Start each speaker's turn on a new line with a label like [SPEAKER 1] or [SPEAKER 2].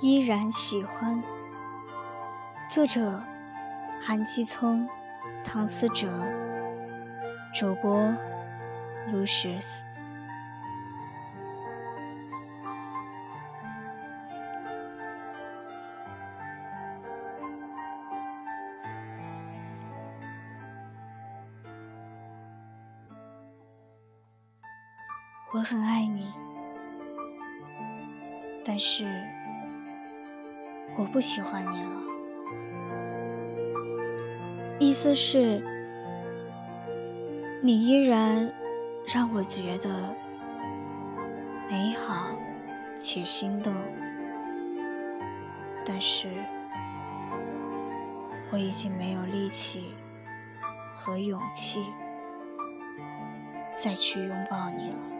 [SPEAKER 1] 依然喜欢。作者：韩基聪、唐思哲，主播：Lucius。我很爱你，但是我不喜欢你了。意思是，你依然让我觉得美好且心动，但是我已经没有力气和勇气再去拥抱你了。